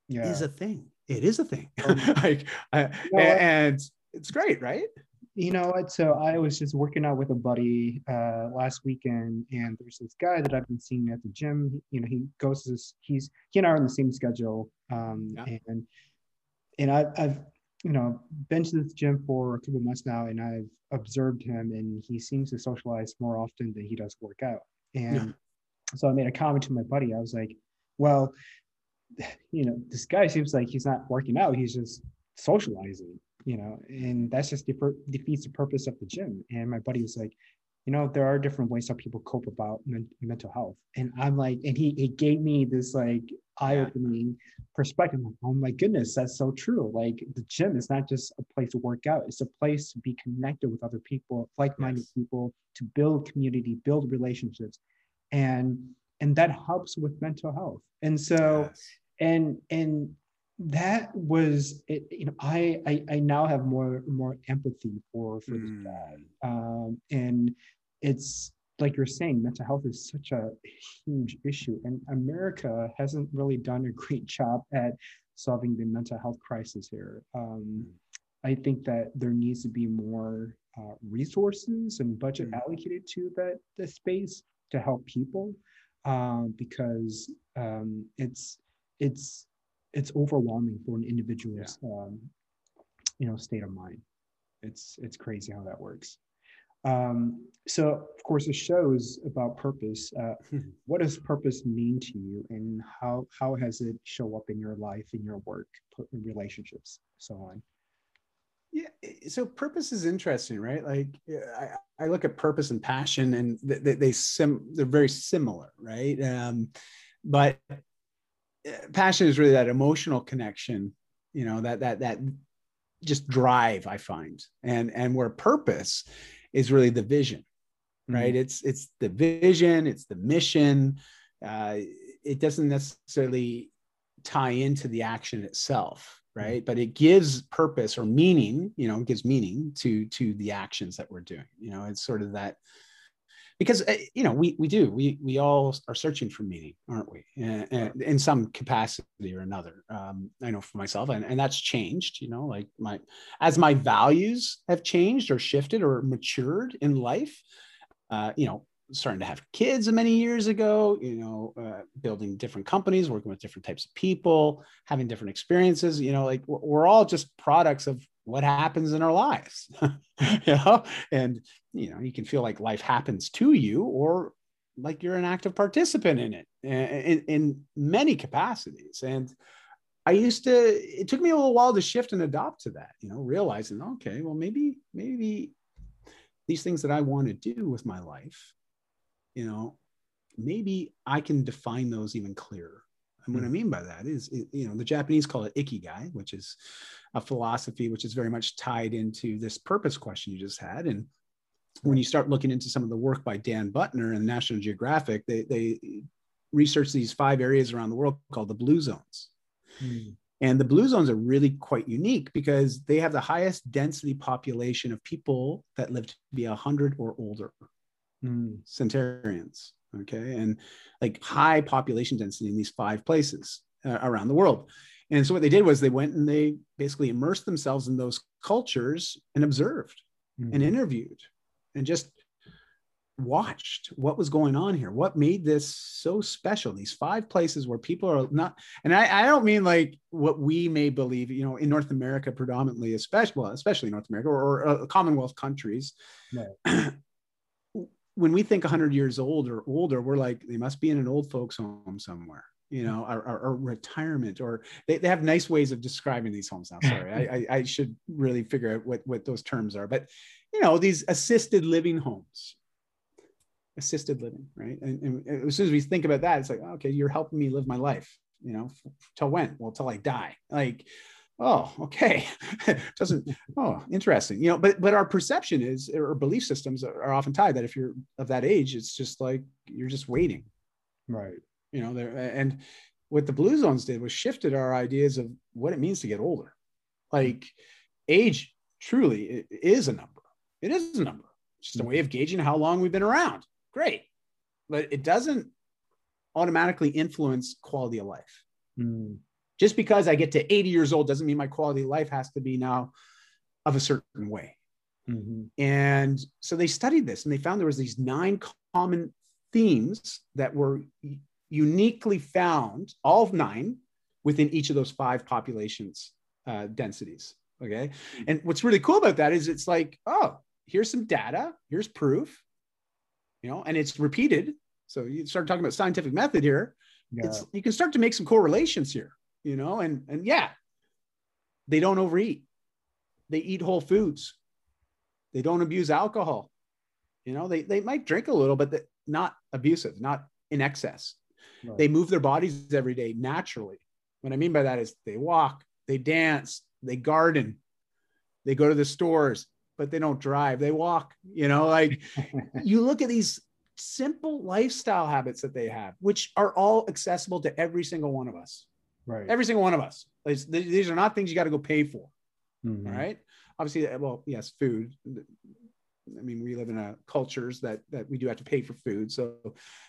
yeah. is a thing. It is a thing. Um, [LAUGHS] like, uh, and it's great, right? You know what? So I was just working out with a buddy uh, last weekend, and there's this guy that I've been seeing at the gym. You know, he goes to this. He's he and I are on the same schedule, um, Yeah. and and I, I've you know been to this gym for a couple months now, and I've observed him, and he seems to socialize more often than he does work out. And Yeah. so I made a comment to my buddy. I was like, "Well, you know, this guy seems like he's not working out. He's just socializing." you know, and that's just defeats the purpose of the gym. And my buddy was like, you know, there are different ways how people cope about men- mental health. And I'm like, and he, he gave me this like eye opening perspective. Like, oh my goodness, that's so true. Like the gym is not just a place to work out, it's a place to be connected with other people, like minded Yes. people, to build community, build relationships. And and that helps with mental health. And so Yes. and and that was it you know I, I i now have more more empathy for for this Mm. guy um and it's like you're saying mental health is such a huge issue and america hasn't really done a [LAUGHS] great job at solving the mental health crisis here um i think that there needs to be more uh, resources and budget Mm. allocated to that the space to help people um, because um, it's it's it's overwhelming for an individual's um, you know state of mind. It's it's crazy how that works. Um, so, of course, the show is about purpose. Uh, what does purpose mean to you, and how how has it show up in your life, in your work, in relationships, so on? Yeah, so purpose is interesting, right? Like I, I look at purpose and passion, and they, they sim they're very similar, right? Um, but uh, passion is really that emotional connection, you know, that that that just drive I find, and and where purpose is really the vision, right? Mm-hmm. It's it's the vision, it's the mission. Uh, it doesn't necessarily tie into the action itself, mm-hmm. right? But it gives purpose or meaning, you know, gives meaning to to the actions that we're doing. You know, it's sort of that because uh, you know we we do we we all are searching for meaning aren't we? In some capacity or another. Um, i know for myself and, and that's changed you know like my as my values have changed or shifted or matured in life uh, you know starting to have kids many years ago you know uh, building different companies working with different types of people having different experiences you know like we're all just products of what happens in our lives [LAUGHS] you know and you know you can feel like life happens to you or like you're an active participant in it eh, eh, in, in many capacities and i used to it took me a little while to shift and adopt to that you know realizing okay well maybe maybe these things that i want to do with my life you know, maybe I can define those even clearer. And what I hmm. mean by that is, you know, the Japanese call it ikigai, which is a philosophy which is very much tied into this purpose question you just had. And when you start looking into some of the work by Dan Buettner and National Geographic, they, they research these five areas around the world called the blue zones. Mm. And the blue zones are really quite unique because they have the highest density population of people that live to be 100 or older mm. centurions okay? And like high population density in these five places uh, around the world. And so what they did was they went and they basically immersed themselves in those cultures and observed mm. and interviewed and just watched what was going on here what made this so special these five places where people are not and i, I don't mean like what we may believe you know in north america predominantly especially well, especially north america or, or uh, commonwealth countries [CLEARS THROAT] when we think 100 years old or older, we're like, they must be in an old folks home somewhere, you know, or, or, or retirement, or they, they have nice ways of describing these homes now. Sorry, I, I, I, should really figure out what, what those terms are. But, you know, these assisted living homes, assisted living, right? And, and as soon as we think about that, it's like, okay, you're helping me live my life, you know, till when? Well, till I die. Like, oh [LAUGHS] okay. Doesn't oh interesting. You know but but our perception is or belief systems are often tied that if you're of that age it's just like you're just waiting. Right. You know there and what the blue zones did was shifted our ideas of what it means to get older. Like age truly is a number. It is a number. It's just a way of gauging how long we've been around. Great. But it doesn't automatically influence quality of life. Mm just because I get to 80 years old doesn't mean my quality of life has to be now of a certain way. Mm-hmm. And so they studied this and they found there was these nine common themes that were uniquely found, all of nine, within each of those five populations uh, densities. Okay. Mm-hmm. And what's really cool about that is it's like, oh, here's some data, here's proof, you know, and it's repeated. So you start talking about scientific method here. Yeah. It's, you can start to make some correlations here you know, and and yeah, they don't overeat. They eat whole foods. They don't abuse alcohol. You know, they they might drink a little, but not abusive, not in excess. Right. They move their bodies every day naturally. What I mean by that is they walk, they dance, they garden, they go to the stores, but they don't drive. They walk. You know, like [LAUGHS] you look at these simple lifestyle habits that they have, which are all accessible to every single one of us. Right. Every single one of us. These, are not things you got to go pay for. Mm-hmm. Right. Obviously, uh, well, yes, food. I mean, we live in a cultures that that we do have to pay for food. So,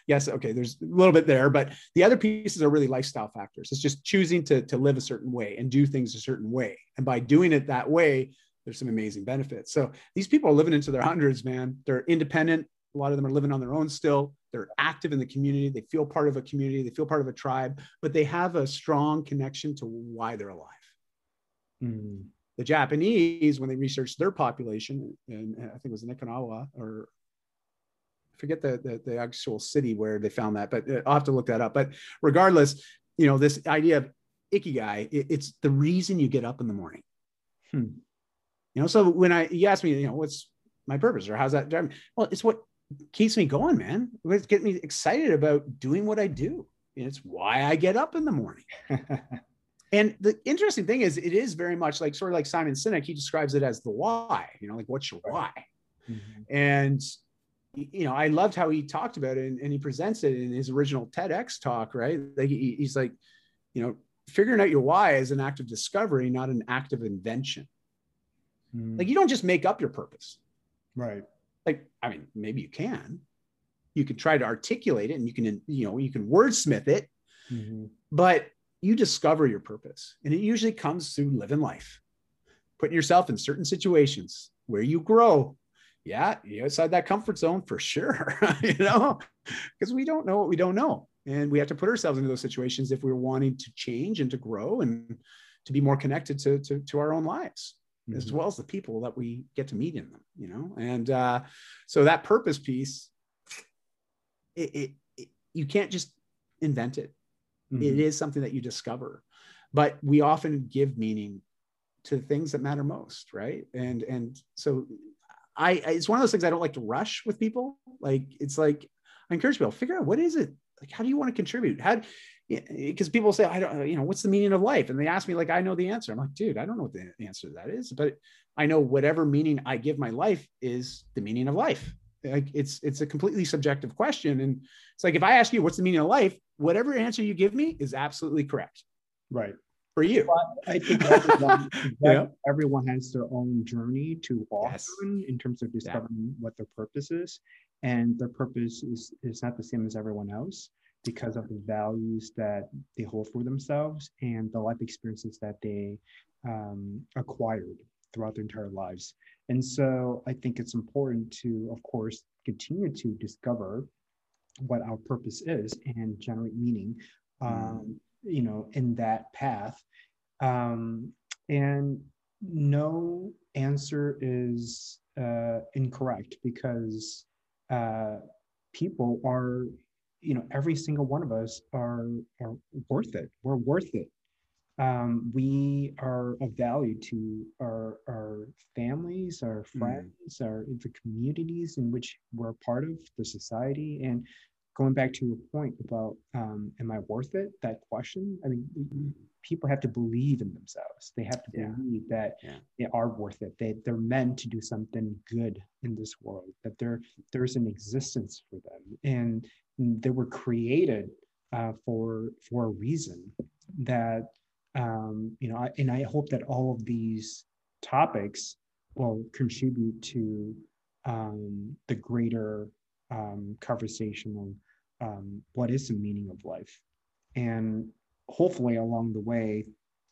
yes, okay, there's a little bit there, but the other pieces are really lifestyle factors. It's just choosing to to live a certain way and do things a certain way, and by doing it that way, there's some amazing benefits. So these people are living into their hundreds, man. They're independent. A lot of them are living on their own still. They're active in the community. They feel part of a community. They feel part of a tribe, but they have a strong connection to why they're alive. Mm. the Japanese, when they researched their population, and I think it was in Okinawa or I forget the, the, the actual city where they found that, but uh, I'll have to look that up. But regardless, you know, this idea of ikigai, it, it's the reason you get up in the morning. Hmm. You know, so when I you ask me, you know, what's my purpose or how's that driving? Well, it's what keeps me going, man. It's get me excited about doing what I do. And It's why I get up in the morning. [LAUGHS] and the interesting thing is, it is very much like sort of like Simon Sinek. He describes it as the why. You know, like what's your why? Mm-hmm. And you know, I loved how he talked about it and, and, he presents it in his original TEDx talk, right? Like he, he's like, you know, figuring out your why is an act of discovery, not an act of invention. Mm. Like you don't just make up your purpose. Right. Like, I mean, maybe you can. You can try to articulate it and you can, you know, you can wordsmith it, mm-hmm. but you discover your purpose. And it usually comes through living life, putting yourself in certain situations where you grow yeah, you outside that comfort zone for sure, [LAUGHS] you know, because we don't know what we don't know. And we have to put ourselves into those situations if we're wanting to change and to grow and to be more connected to, to, to our own lives, mm-hmm. as well as the people that we get to meet in them, you know? And uh, so that purpose piece, it, it, it, you can't just invent it. Mm-hmm. it is something that you discover, but we often give meaning to things that matter most, right? And and so I it's one of those things I don't like to rush with people. Like it's like I encourage people figure out what is it like. How do you want to contribute? How because eh, people say I don't uh, you know what's the meaning of life, and they ask me like I know the answer. I'm like, dude, I don't know what the answer to that is, but I know whatever meaning I give my life is the meaning of life. Like it's it's a completely subjective question, and it's like if I ask you what's the meaning of life, whatever answer you give me is absolutely correct. Right for you. Well, I think everyone, [LAUGHS] yeah. everyone has their own journey to walk yes. on in terms of discovering yeah. what their purpose is. And their purpose is, is not the same as everyone else because of the values that they hold for themselves and the life experiences that they um, acquired throughout their entire lives. And so I think it's important to, of course, continue to discover what our purpose is and generate meaning. Mm. Um, you know, in that path. Um, and no answer is uh, incorrect because uh, people are, you know, every single one of us are, are worth it. We're worth it. Um, we are of value to our, our families, our hmm. friends, mm. our the communities in which we're part of, the society, and going back to your point about um, am I worth it? That question. I mean, people have to believe in themselves. They have to yeah. believe that yeah. they are worth it. They they're meant to do something good in this world. That there there's an existence for them, and they were created uh, for for a reason. That um, you know, I, and I hope that all of these topics will contribute to um, the greater um, conversation on um, what is the meaning of life and hopefully along the way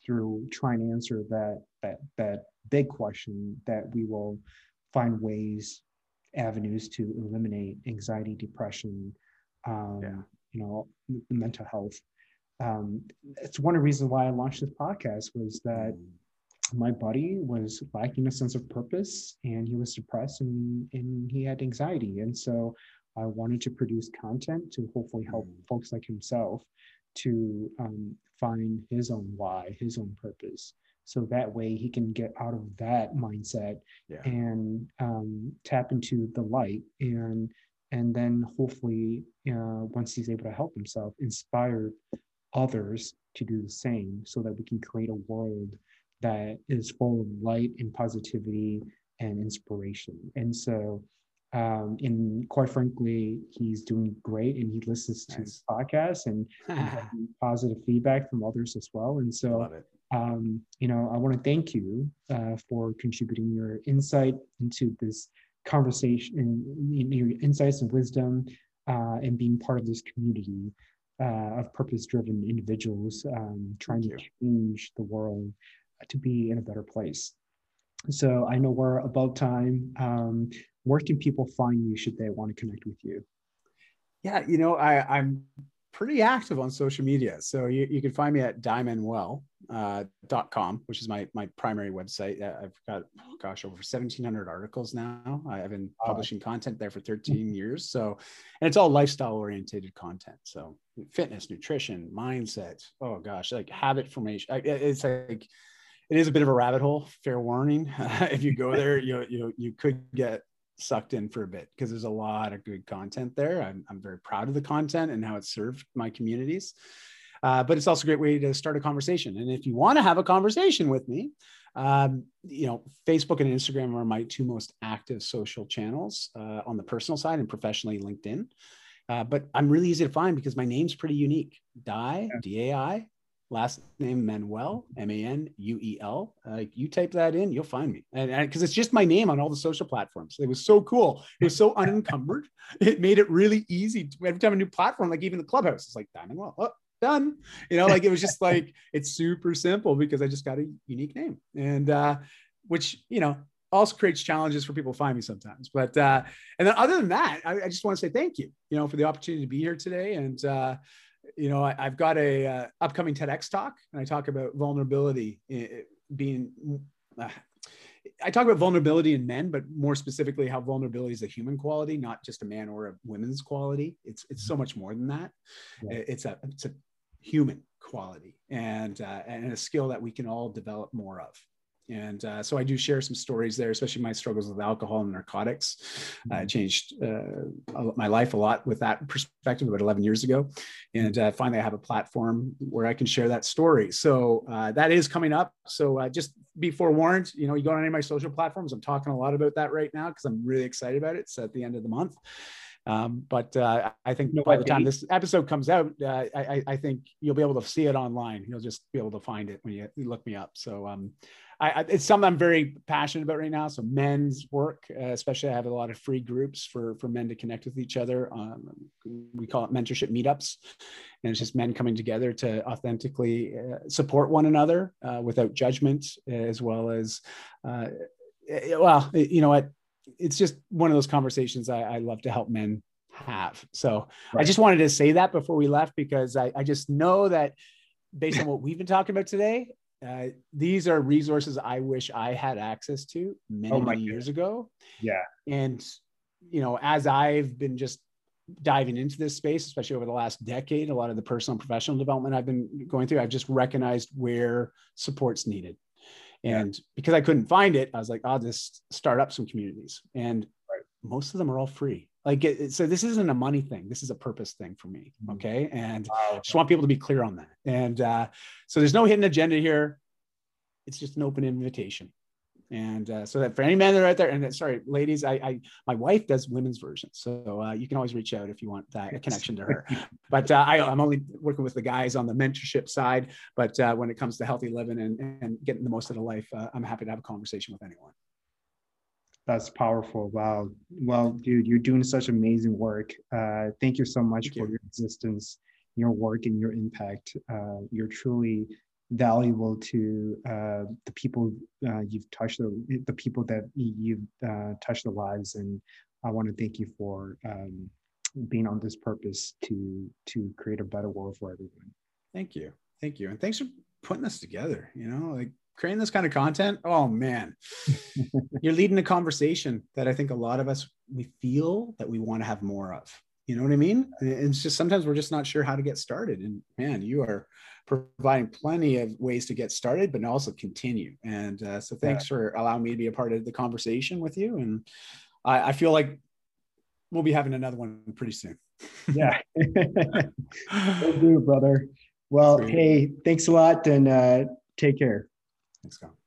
through trying to answer that that that big question that we will find ways avenues to eliminate anxiety depression um, yeah. you know mental health um, it's one of the reasons why i launched this podcast was that mm. my buddy was lacking a sense of purpose and he was depressed and, and he had anxiety and so I wanted to produce content to hopefully help mm. folks like himself to um, find his own why, his own purpose. So that way he can get out of that mindset yeah. and um, tap into the light and and then hopefully uh, once he's able to help himself inspire others to do the same so that we can create a world that is full of light and positivity and inspiration and so um, and quite frankly, he's doing great and he listens to nice. podcasts and [LAUGHS] positive feedback from others as well. And so, um, you know, I want to thank you uh, for contributing your insight into this conversation and your insights and wisdom uh, and being part of this community uh, of purpose driven individuals um, trying to change the world to be in a better place. So I know we're above time. Um, where can people find you should they want to connect with you? Yeah, you know, I, I'm pretty active on social media. So you, you can find me at daimanuel, uh, .com, which is my my primary website. I've got gosh over 1,700 articles now. I've been publishing content there for 13 years. So, and it's all lifestyle orientated content. So, fitness, nutrition, mindset. Oh gosh, like habit formation. It's like it is a bit of a rabbit hole. Fair warning. [LAUGHS] if you go [LAUGHS] there, you you you could get sucked in for a bit because there's a lot of good content there. I'm, I'm very proud of the content and how it served my communities. Uh, but it's also a great way to start a conversation. And if you want to have a conversation with me, um, you know, Facebook and Instagram are my two most active social channels uh, on the personal side and professionally LinkedIn. Uh, but I'm really easy to find because my name's pretty unique. Dai, D A I, last name Manuel, M A N U E L. Like you type that in, you'll find me. And because it's just my name on all the social platforms. It was so cool. It was so [LAUGHS] unencumbered. It made it really easy. To, every time a new platform, like even the clubhouse, it's like Manuel. Oh, done. You know, like it was just [LAUGHS] like it's super simple because I just got a unique name. And uh, which, you know, also creates challenges for people to find me sometimes. But uh, and then other than that, I, I just want to say thank you, you know, for the opportunity to be here today. And uh, you know, I, have got a uh, upcoming TEDx talk, and I talk about vulnerability eh, being. Uh, I talk about vulnerability in men, but more specifically, how vulnerability is a human quality, not just a man or a woman's quality. It's it's so much more than that. Yeah. It's a it's a human quality and uh, and a skill that we can all develop more of. And uh, so I do share some stories there, especially my struggles with alcohol and narcotics. I uh, changed uh, my life a lot with that perspective about 11 years ago. And uh, finally, I have a platform where I can share that story. So uh, that is coming up. So uh, just be forewarned, you know, you go on any of my social platforms. I'm talking a lot about that right now because I'm really excited about it. It's at the end of the month. Um, but uh, I think no by the time this episode comes out, uh, I, I, think you'll be able to see it online. You'll just be able to find it when you, you look me up. So um, I, it's something I'm very passionate about right now. So men's work, uh, especially, I have a lot of free groups for for men to connect with each other. Um, we call it mentorship meetups, and it's just men coming together to authentically uh, support one another uh, without judgment, as well as, uh, eh, well, you know what, it's just one of those conversations I, I love to help men have. So right. I just wanted to say that before we left because I, I just know that based on what we've been talking about today, uh, these are resources I wish I had access to many, oh many years ago. Yeah. And, you know, as I've been just diving into this space, especially over the last decade, a lot of the personal and professional development I've been going through, I've just recognized where support's needed. And yeah. because I couldn't find it, I was like, I'll just start up some communities. And right. most of them are all free. Like, it, so this isn't a money thing. This is a purpose thing for me. Mm-hmm. Okay. And wow. just want people to be clear on that. And uh, so there's no hidden agenda here. It's just an open invitation. And uh, so that for any men that are out there, and sorry, ladies, I, I my wife does women's versions, so uh, you can always reach out if you want that connection to her. [LAUGHS] But uh, I, am only working with the guys on the mentorship side. But uh, when it comes to healthy living and, and getting the most out of life, uh, I'm happy to have a conversation with anyone. That's powerful. Wow. Well, dude, you're doing such amazing work. Uh, thank you so much thank for you. your existence, your work, and your impact. Uh, you're truly valuable to uh, the people uh, you've touched, the, the people that you've uh, touched the lives. And I want to thank you for um, being on this purpose to to create a better world for everyone. Thank you. Thank you. And thanks for putting this together. You know, like creating this kind of content, oh man, [LAUGHS] you're leading a conversation that I think a lot of us we feel that we want to have more of. You know what I mean? It's just sometimes we're just not sure how to get started. And man, you are providing plenty of ways to get started, but also continue. And uh, so thanks yeah. for allowing me to be a part of the conversation with you. And I, I feel like we'll be having another one pretty soon. [LAUGHS] yeah. [LAUGHS] Will do, brother. Well, hey, thanks a lot and uh, take care. Thanks, Scott.